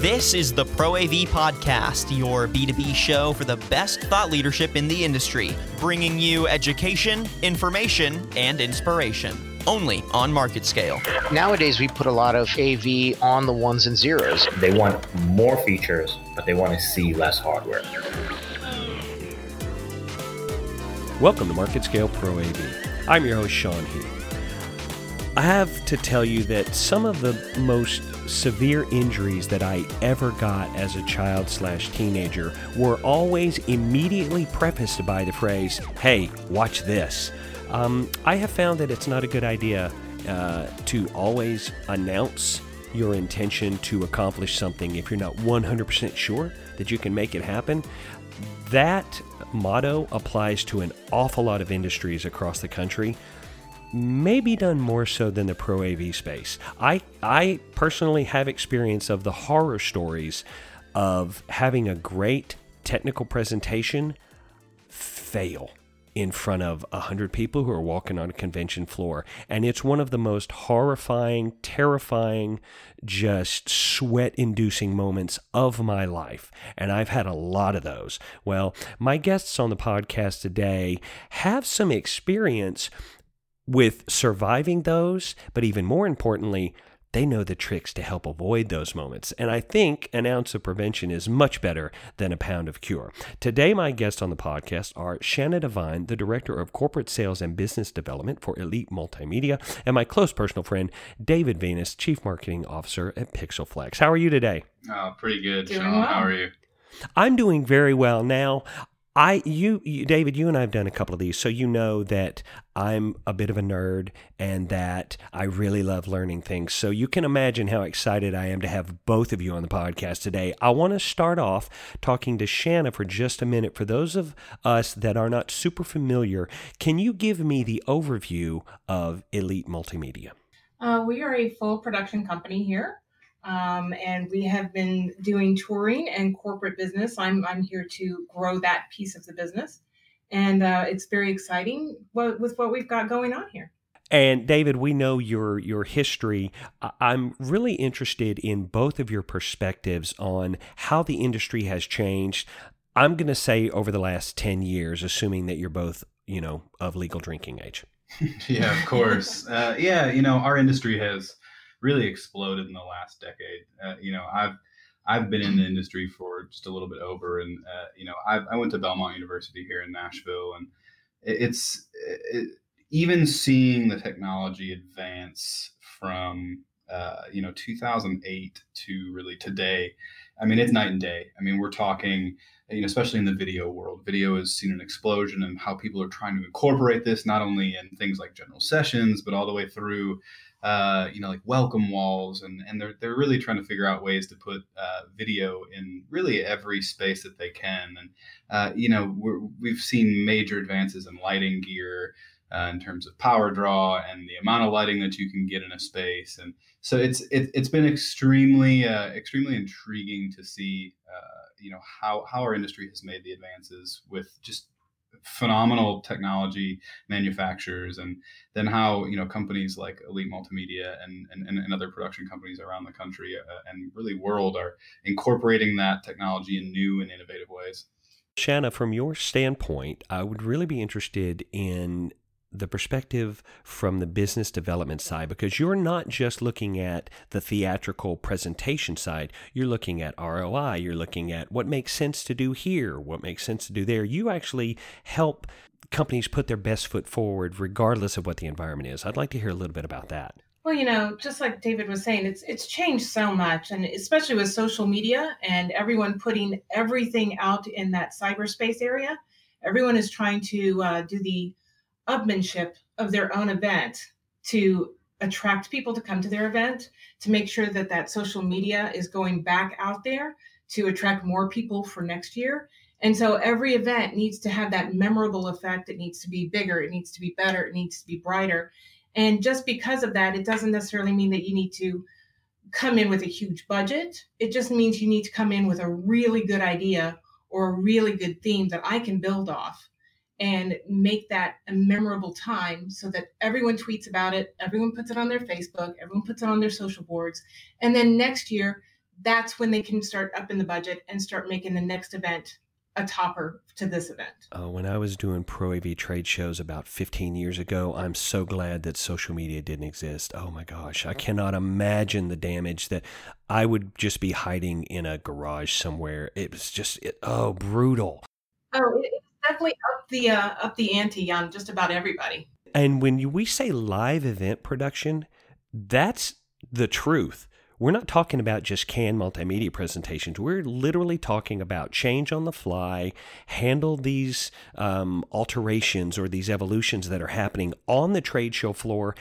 This is the Pro AV Podcast, your B2B show for the best thought leadership in the industry, bringing you education, information, and inspiration. Only on market scale. Nowadays, we put a lot of AV on the ones and zeros. They want more features, but they want to see less hardware. Welcome to Market Scale Pro AV. I'm your host, Sean Heath. I have to tell you that some of the most severe injuries that I ever got as a child slash teenager were always immediately prefaced by the phrase, hey, watch this. Um, I have found that it's not a good idea uh, to always announce your intention to accomplish something if you're not 100% sure that you can make it happen. That motto applies to an awful lot of industries across the country maybe done more so than the pro AV space. I I personally have experience of the horror stories of having a great technical presentation fail in front of a hundred people who are walking on a convention floor. And it's one of the most horrifying, terrifying, just sweat inducing moments of my life. And I've had a lot of those. Well, my guests on the podcast today have some experience with surviving those, but even more importantly, they know the tricks to help avoid those moments. And I think an ounce of prevention is much better than a pound of cure. Today, my guests on the podcast are Shanna Devine, the Director of Corporate Sales and Business Development for Elite Multimedia, and my close personal friend, David Venus, Chief Marketing Officer at Pixelflex. How are you today? Oh, pretty good, Doing Sean. well. How are you? I'm doing very well now. I you, you David you and I have done a couple of these so you know that I'm a bit of a nerd and that I really love learning things. So you can imagine how excited I am to have both of you on the podcast today. I want to start off talking to Shanna for just a minute for those of us that are not super familiar. Can you give me the overview of Elite Multimedia? Uh, we are a full production company here, um, and we have been doing touring and corporate business. I'm I'm here to grow that piece of the business, and uh, it's very exciting what, with what we've got going on here. And David, we know your your history. I- I'm really interested in both of your perspectives on how the industry has changed. I'm going to say over the last 10 years, assuming that you're both, you know, of legal drinking age. yeah, of course. Uh, yeah, you know, our industry has really exploded in the last decade. Uh, you know, I've I've been in the industry for just a little bit over, and uh, you know, I, I went to Belmont University here in Nashville, and it's it, even seeing the technology advance from uh, you know 2008 to really today. I mean, it's night and day. I mean, we're talking you know, especially in the video world, video has seen an explosion in how people are trying to incorporate this not only in things like general sessions, but all the way through, uh, you know, like welcome walls, and and they're they're really trying to figure out ways to put uh, video in really every space that they can, and uh, you know, we're, we've seen major advances in lighting gear. Uh, in terms of power draw and the amount of lighting that you can get in a space, and so it's it, it's been extremely uh, extremely intriguing to see uh, you know how how our industry has made the advances with just phenomenal technology manufacturers and then how you know companies like elite multimedia and and, and other production companies around the country uh, and really world are incorporating that technology in new and innovative ways. Shanna, from your standpoint, I would really be interested in the perspective from the business development side because you're not just looking at the theatrical presentation side. You're looking at ROI you're looking at what makes sense to do here what makes sense to do there. You actually help companies put their best foot forward regardless of what the environment is. I'd like to hear a little bit about that. Well, you know, just like David was saying, it's it's changed so much, and especially with social media and everyone putting everything out in that cyberspace area. Everyone is trying to uh, do the upmanship of their own event to attract people to come to their event, to make sure that that social media is going back out there to attract more people for next year. And so every event needs to have that memorable effect. It needs to be bigger. It needs to be better. It needs to be brighter. And just because of that, it doesn't necessarily mean that you need to come in with a huge budget. It just means you need to come in with a really good idea or a really good theme that I can build off and make that a memorable time so that everyone tweets about it, everyone puts it on their Facebook, everyone puts it on their social boards. And then next year, that's when they can start up in the budget and start making the next event a topper to this event. Uh, when I was doing Pro AV trade shows about 15 years ago, I'm so glad that social media didn't exist. Oh my gosh, I cannot imagine the damage that I would just be hiding in a garage somewhere. It was just, it, oh, brutal. Oh, it's definitely up the uh, up the ante on just about everybody. And when we say live event production, that's the truth. We're not talking about just canned multimedia presentations. We're literally talking about change on the fly, handle these um, alterations or these evolutions that are happening on the trade show floor,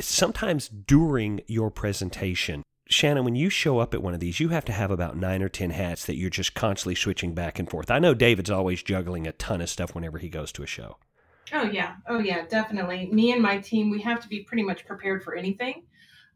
sometimes during your presentation. Shannon, when you show up at one of these, you have to have about nine or 10 hats that you're just constantly switching back and forth. I know David's always juggling a ton of stuff whenever he goes to a show. Oh, yeah. Oh, yeah, definitely. Me and my team, we have to be pretty much prepared for anything.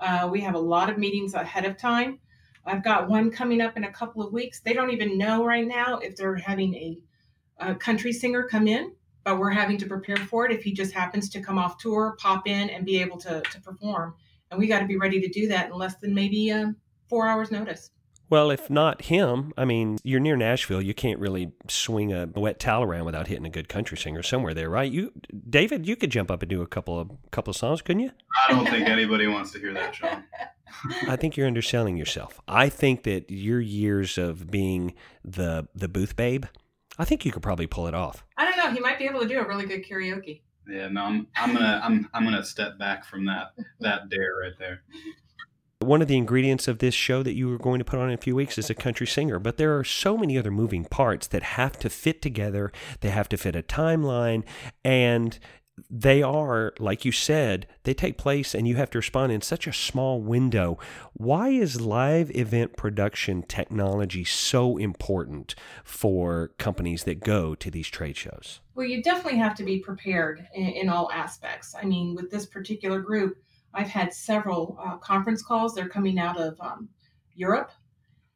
Uh, we have a lot of meetings ahead of time. I've got one coming up in a couple of weeks. They don't even know right now if they're having a, a country singer come in, but we're having to prepare for it if he just happens to come off tour, pop in, and be able to, to perform. And we got to be ready to do that in less than maybe uh, four hours' notice. Well, if not him, I mean, you're near Nashville. You can't really swing a wet towel around without hitting a good country singer somewhere there, right? You, David, you could jump up and do a couple of couple of songs, couldn't you? I don't think anybody wants to hear that, Sean. I think you're underselling yourself. I think that your years of being the the booth babe, I think you could probably pull it off. I don't know. He might be able to do a really good karaoke. Yeah, no, I'm I'm gonna I'm I'm gonna step back from that that dare right there. One of the ingredients of this show that you are going to put on in a few weeks is a country singer, but there are so many other moving parts that have to fit together. They have to fit a timeline, and they are, like you said, they take place and you have to respond in such a small window. Why is live event production technology so important for companies that go to these trade shows? Well, you definitely have to be prepared in, in all aspects. I mean, with this particular group, I've had several uh, conference calls. They're coming out of um, Europe.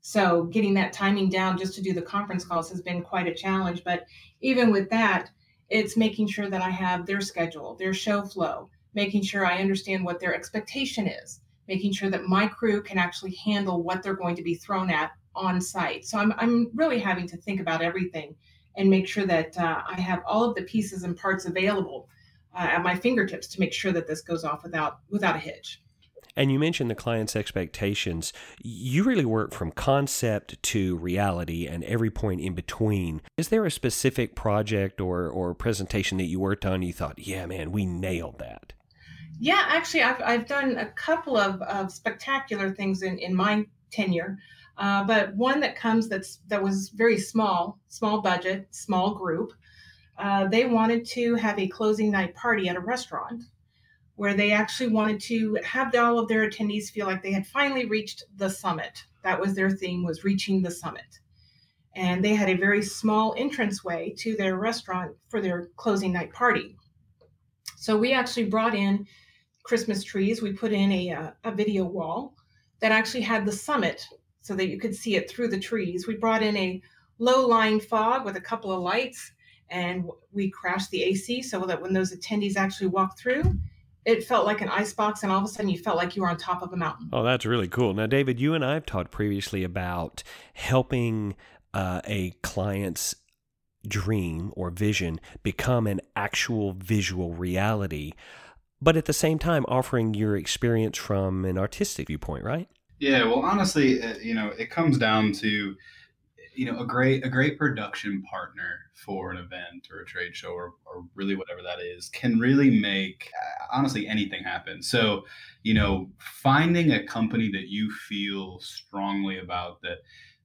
So getting that timing down just to do the conference calls has been quite a challenge. But even with that, it's making sure that I have their schedule, their show flow, making sure I understand what their expectation is, making sure that my crew can actually handle what they're going to be thrown at on site. So I'm, I'm really having to think about everything and make sure that uh, I have all of the pieces and parts available uh, at my fingertips to make sure that this goes off without without a hitch. And you mentioned the client's expectations. You really work from concept to reality and every point in between. Is there a specific project or, or presentation that you worked on you thought, yeah, man, we nailed that? Yeah, actually, I've, I've done a couple of, of spectacular things in, in my tenure. Uh, but one that comes that's that was very small, small budget, small group. Uh, they wanted to have a closing night party at a restaurant where they actually wanted to have all of their attendees feel like they had finally reached the summit. That was their theme was reaching the summit. And they had a very small entranceway to their restaurant for their closing night party. So we actually brought in Christmas trees. We put in a, uh, a video wall that actually had the summit so that you could see it through the trees. We brought in a low lying fog with a couple of lights and we crashed the AC so that when those attendees actually walked through, it felt like an ice box, and all of a sudden you felt like you were on top of a mountain. Oh, that's really cool. Now, David, you and I have talked previously about helping uh, a client's dream or vision become an actual visual reality, but at the same time offering your experience from an artistic viewpoint, right? Yeah, well, honestly, uh, you know, it comes down to you know a great a great production partner for an event or a trade show or, or really whatever that is can really make uh, honestly anything happen. So you know finding a company that you feel strongly about that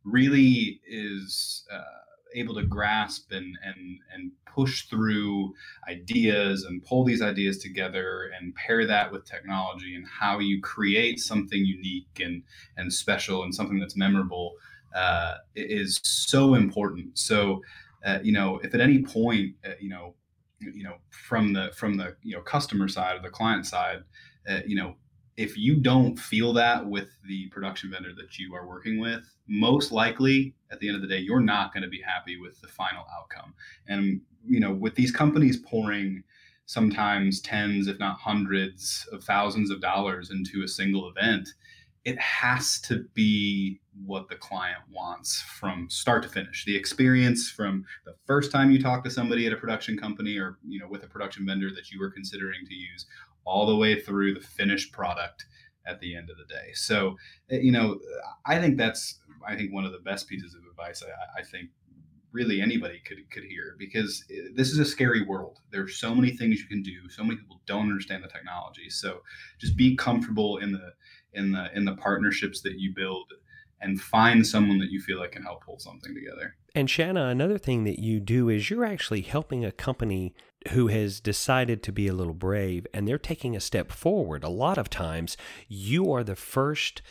really is uh, able to grasp and and and push through ideas and pull these ideas together and pair that with technology and how you create something unique and and special and something that's memorable uh, is so important. So, uh, you know, if at any point, uh, you know, you know, from the from the you know customer side or the client side, uh, you know, if you don't feel that with the production vendor that you are working with, most likely at the end of the day, you're not going to be happy with the final outcome. And you know, with these companies pouring sometimes tens, if not hundreds of thousands of dollars into a single event, it has to be what the client wants from start to finish the experience from the first time you talk to somebody at a production company or you know with a production vendor that you were considering to use all the way through the finished product at the end of the day so eh, you know i think that's i think one of the best pieces of advice i, I think really anybody could could hear because eh, this is a scary world. There's so many things you can do. So many people don't understand the technology. So just be comfortable in the in the in the partnerships that you build and find someone that you feel like can help pull something together. And Shanna, another thing that you do is you're actually helping a company who has decided to be a little brave and they're taking a step forward. A lot of times you are the first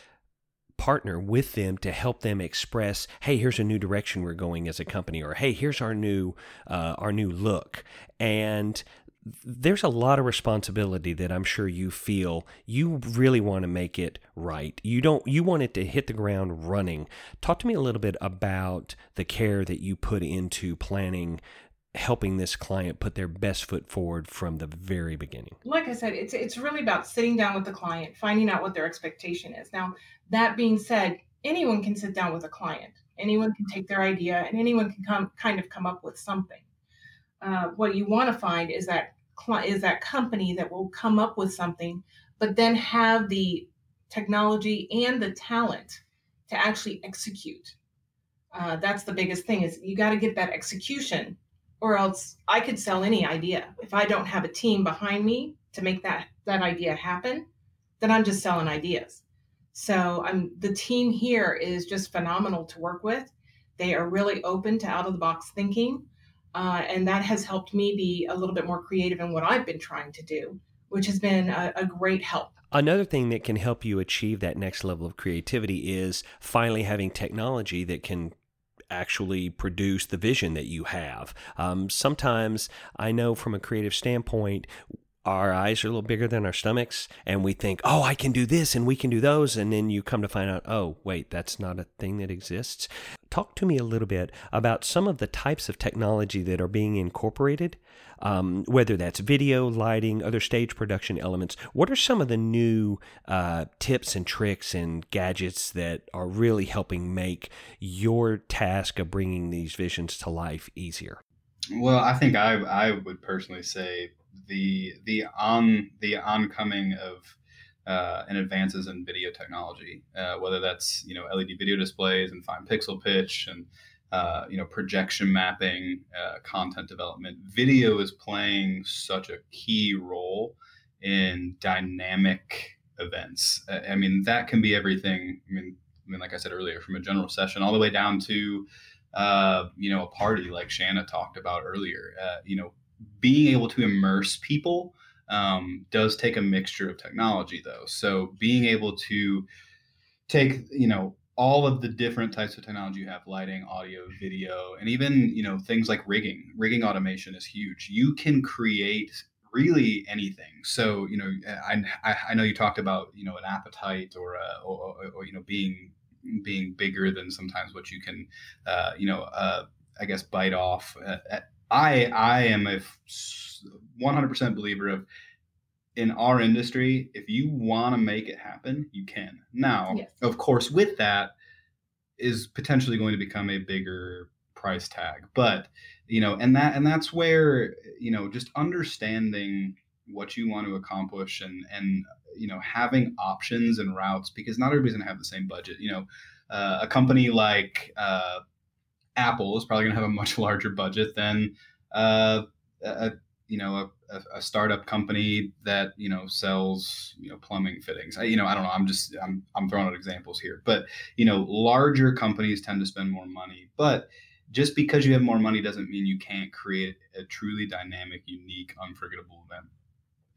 partner with them to help them express hey here's a new direction we're going as a company or hey here's our new uh, our new look and there's a lot of responsibility that I'm sure you feel you really want to make it right. You don't you want it to hit the ground running. Talk to me a little bit about the care that you put into planning helping this client put their best foot forward from the very beginning. Like I said, it's it's really about sitting down with the client, finding out what their expectation is. Now, that being said, anyone can sit down with a client. Anyone can take their idea and anyone can come kind of come up with something. Uh, what you want to find is that is that company that will come up with something, but then have the technology and the talent to actually execute. Uh, that's the biggest thing is you got to get that execution or else i could sell any idea. If i don't have a team behind me to make that that idea happen then i'm just selling ideas. So i'm the team here is just phenomenal to work with. They are really open to out of the box thinking uh, and that has helped me be a little bit more creative in what I've been trying to do, which has been a, a great help. Another thing that can help you achieve that next level of creativity is finally having technology that can actually produce the vision that you have. Um, sometimes I know from a creative standpoint, our eyes are a little bigger than our stomachs and we think, oh, I can do this and we can do those. And then you come to find out, oh, wait, that's not a thing that exists. Talk to me a little bit about some of the types of technology that are being incorporated, um, whether that's video, lighting, other stage production elements. What are some of the new uh, tips and tricks and gadgets that are really helping make your task of bringing these visions to life easier? Well, I think I, I would personally say the the on the oncoming of uh, and advances in video technology, uh, whether that's you know LED video displays and fine pixel pitch and uh, you know projection mapping, uh, content development. Video is playing such a key role in dynamic events. I mean that can be everything. I mean, I mean like I said earlier, from a general session all the way down to uh, you know a party like Shanna talked about earlier. Uh, you know being able to immerse people um, does take a mixture of technology though. So being able to take you know all of the different types of technology you have lighting audio video and even you know things like rigging. Rigging automation is huge. You can create really anything. So you know i, I know you talked about you know an appetite or, a, or, or, or you know being being bigger than sometimes what you can uh, you know uh, i guess bite off uh, I I am a 100% believer of in our industry, if you want to make it happen, you can. Now, yes. of course, with that is potentially going to become a bigger price tag. But, you know, and that and that's where, you know, just understanding what you want to accomplish and and you know, having options and routes because not everybody's going to have the same budget. You know, uh, a company like uh, Apple is probably going to have a much larger budget than uh, a you know a, a, startup company that you know sells you know plumbing fittings. I, you know I don't know. I'm just I'm I'm throwing out examples here, but you know larger companies tend to spend more money, but just because you have more money doesn't mean you can't create a truly dynamic, unique, unforgettable event.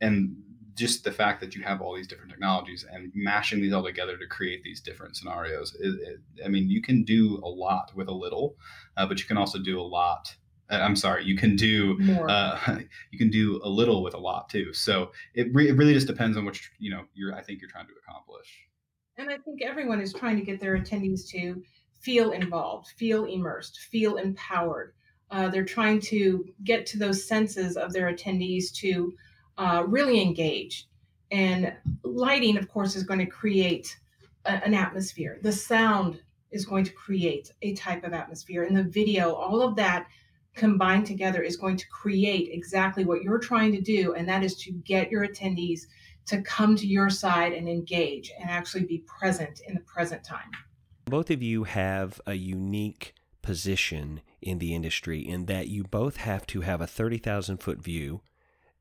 And just the fact that you have all these different technologies and mashing these all together to create these different scenarios. It, it, I mean, you can do a lot with a little, uh, but you can also do a lot. Uh, I'm sorry, you can do uh, you can do a little with a lot too. So it, re- it really just depends on which you know you're. I think you're trying to accomplish. And I think everyone is trying to get their attendees to feel involved, feel immersed, feel empowered. Uh, they're trying to get to those senses of their attendees to uh, really engage. And lighting, of course, is going to create a, an atmosphere. The sound is going to create a type of atmosphere. And the video, all of that combined together is going to create exactly what you're trying to do. And that is to get your attendees to come to your side and engage and actually be present in the present time. Both of you have a unique position in the industry in that you both have to have a 30,000 foot view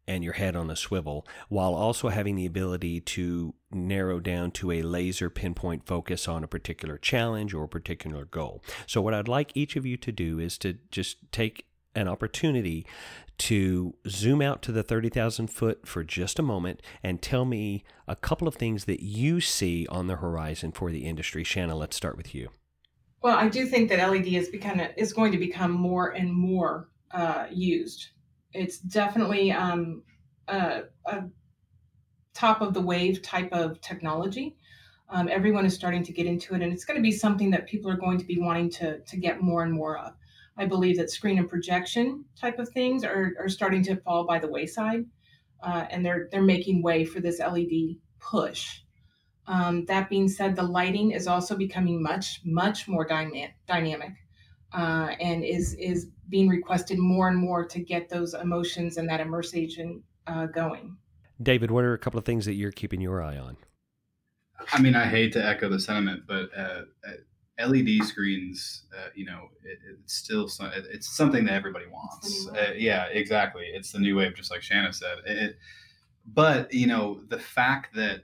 and your head on a swivel while also having the ability to narrow down to a laser pinpoint focus on a particular challenge or a particular goal. So, what I'd like each of you to do is to just take an opportunity to zoom out to the 30,000 foot for just a moment and tell me a couple of things that you see on the horizon for the industry. Shanna, let's start with you. Well, I do think that LED is become is going to become more and more uh, used. It's definitely um, a, a, top of the wave type of technology. Um, everyone is starting to get into it, and it's going to be something that people are going to be wanting to to get more and more of. I believe that screen and projection type of things are, are starting to fall by the wayside, uh, and they're they're making way for this LED push. Um, that being said, the lighting is also becoming much, much more dyna- dynamic uh, and is, is being requested more and more to get those emotions and that immersion uh, going. David, what are a couple of things that you're keeping your eye on? I mean, I hate to echo the sentiment, but uh, uh LED screens, uh, you know, it, it's still it's something that everybody wants. Uh, yeah, exactly. It's the new wave, just like Shanna said. It, but you know, the fact that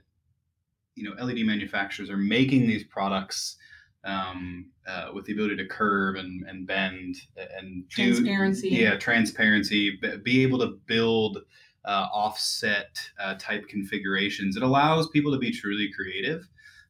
you know LED manufacturers are making these products um, uh, with the ability to curve and, and bend and do, transparency. Yeah, transparency. Be able to build uh, offset uh, type configurations. It allows people to be truly creative.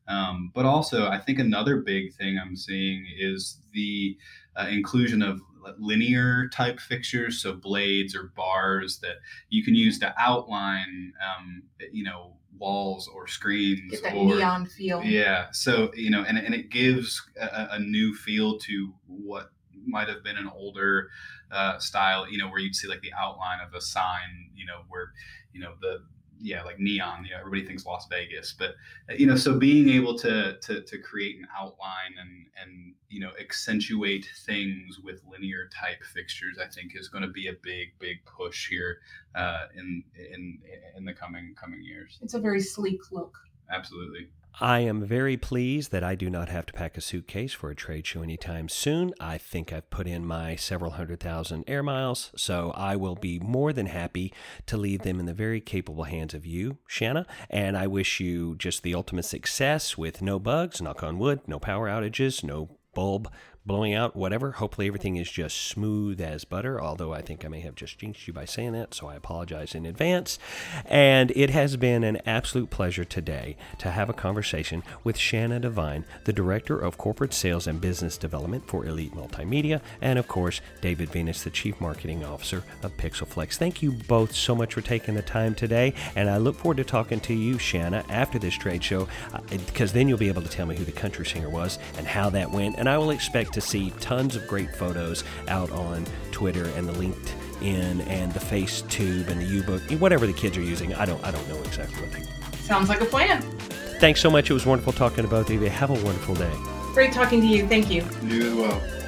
Um, but also, I think another big thing I'm seeing is the uh, inclusion of linear type fixtures, so blades or bars that you can use to outline, um, you know, walls or screens Get that or neon feel. Yeah. So you know, and and it gives a, a new feel to what might have been an older uh, style. You know, where you'd see like the outline of a sign. You know, where you know the yeah, like neon. You know, everybody thinks Las Vegas, but uh, you know, so being able to to to create an outline and and you know accentuate things with linear type fixtures, I think is going to be a big big push here uh, in in in the coming coming years. It's a very sleek look. Absolutely. I am very pleased that I do not have to pack a suitcase for a trade show anytime soon. I think I've put in my several hundred thousand air miles, so I will be more than happy to leave them in the very capable hands of you, Shanna. And I wish you just the ultimate success with no bugs, knock on wood, no power outages, no bulb blowing out, whatever. Hopefully, everything is just smooth as butter, although I think I may have just jinxed you by saying that, so I apologize in advance. And it has been an absolute pleasure today to have a conversation with Shanna Devine, the Director of Corporate Sales and Business Development for Elite Multimedia, and of course, David Venus, the Chief Marketing Officer of Pixelflex. Thank you both so much for taking the time today, and I look forward to talking to you, Shanna, after this trade show, because uh, then you'll be able to tell me who the country singer was and how that went, and I will expect to see tons of great photos out on Twitter and the LinkedIn and the FaceTube and the U-Book, whatever the kids are using. I don't I don't know exactly what they. Sounds like a plan. Thanks so much. It was wonderful talking to both of you. Have a wonderful day. Great talking to you. Thank you. You as well.